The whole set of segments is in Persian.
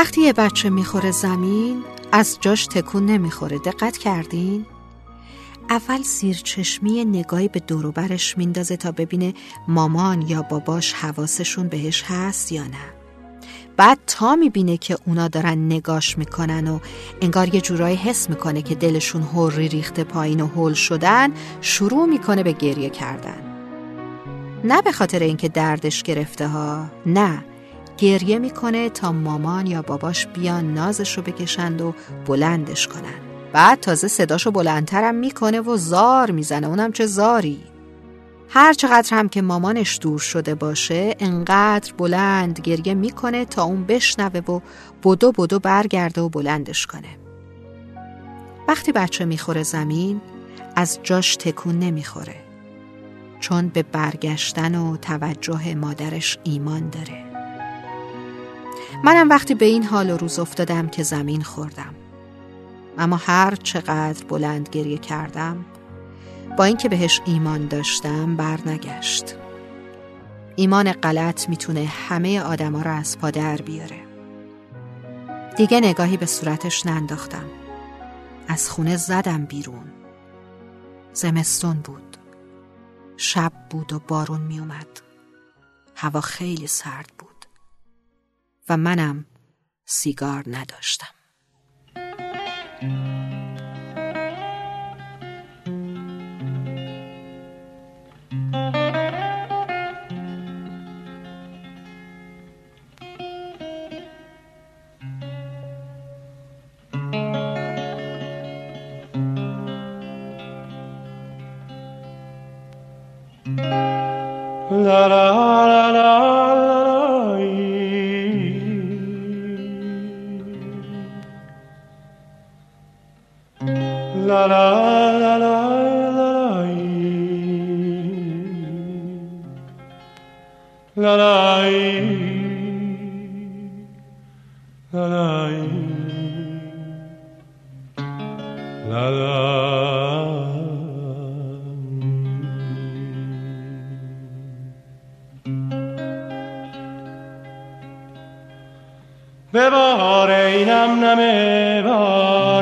وقتی یه بچه می‌خوره زمین از جاش تکون نمی‌خوره. دقت کردین؟ اول زیر چشمی نگاهی به دوروبرش میندازه تا ببینه مامان یا باباش حواسشون بهش هست یا نه. بعد تا می‌بینه که اونا دارن نگاش می‌کنن و انگار یه جورایی حس می‌کنه که دلشون هوری ریخته پایین و هول شدن شروع می‌کنه به گریه کردن. نه به خاطر اینکه دردش گرفته ها نه. گریه می‌کنه تا مامان یا باباش بیان نازش رو بکشند و بلندش کنن بعد تازه صداشو بلندترم می‌کنه و زار می‌زنه. اونم چه زاری؟ هر چقدر هم که مامانش دور شده باشه انقدر بلند گریه می‌کنه تا اون بشنوه و بدو بدو برگرده و بلندش کنه. وقتی بچه می‌خوره زمین از جاش تکون نمی‌خوره. چون به برگشتن و توجه مادرش ایمان داره. منم وقتی به این حال و روز افتادم که زمین خوردم. اما هر چقدر بلند گریه کردم با اینکه بهش ایمان داشتم برنگشت ایمان غلط می‌تونه همه آدما رو از پا در بیاره. دیگه نگاهی به صورتش ننداختم. از خونه زدم بیرون. زمستون بود. شب بود و بارون میومد هوا خیلی سرد بود. و منم سیگار نداشتم. La la la la la la la la la به بار اینم نمه بارا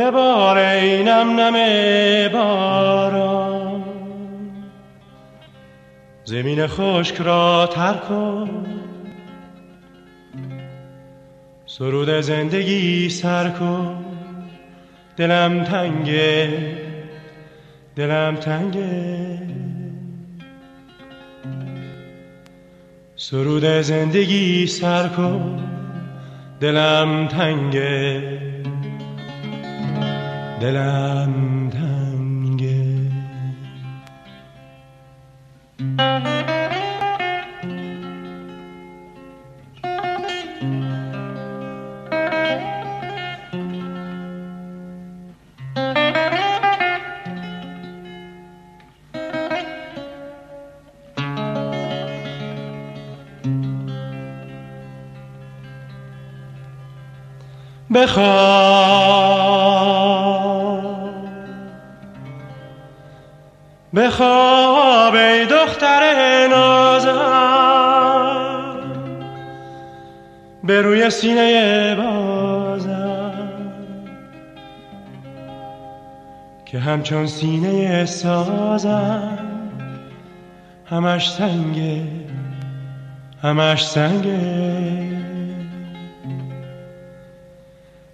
به بار اینم نمه بارا زمین خشک را تر کن. سرود زندگی سر کن. دلم تنگه دلم تنگه سرود زندگی سر کن. دلم تنگه دلم تنگه. بخواب. بخواب ای دختر نازم به روی سینه بازم. که همچون سینه سازم. همش سنگه همش سنگه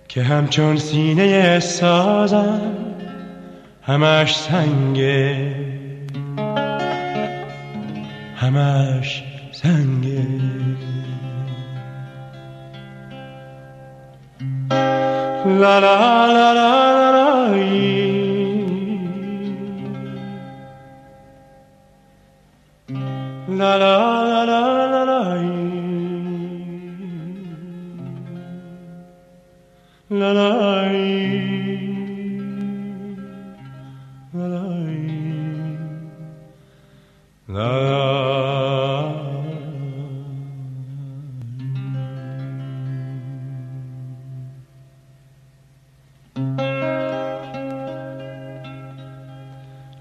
که همچون سینه سازم. همش سنگه همش سنگه لا لا لا لا لا لا لا لا لا لا La la la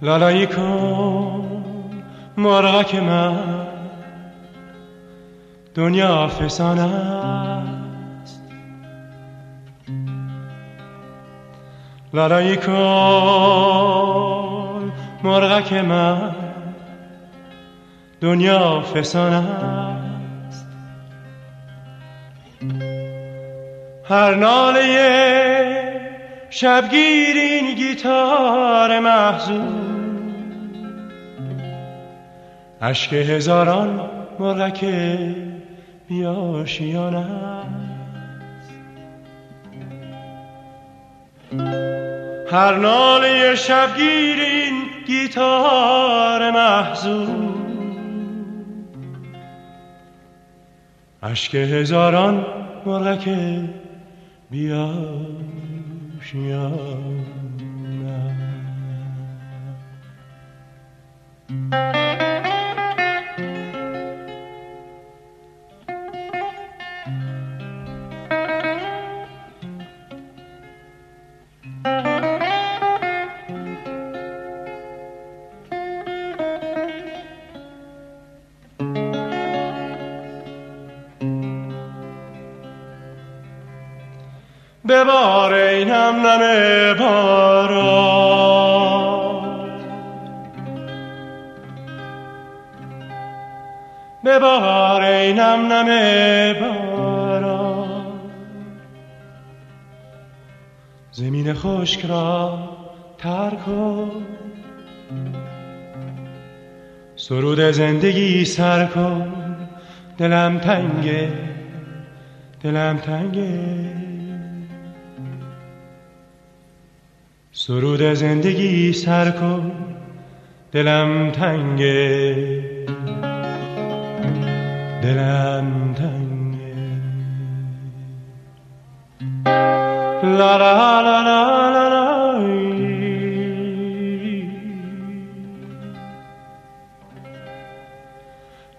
لالایی کن مرغک من. دنیا فسان است. لالایی کن مرغک من. دنیا فسان است. هر ناله شبگیر این گیتار محزون عشق هزاران مرغک بیاشیان است. هر ناله شبگیر این گیتار محزون. عشق هزاران مرغک بیاشیان ببار این هم نم باران ببار این هم نم باران زمین خشک را تر کن. سرود زندگی سر کن. دلم تنگه دلم تنگه. سرود زندگی سر کن دلم تنگه. دلم تنگه. لا لا لا لا لا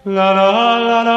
لا لا. لا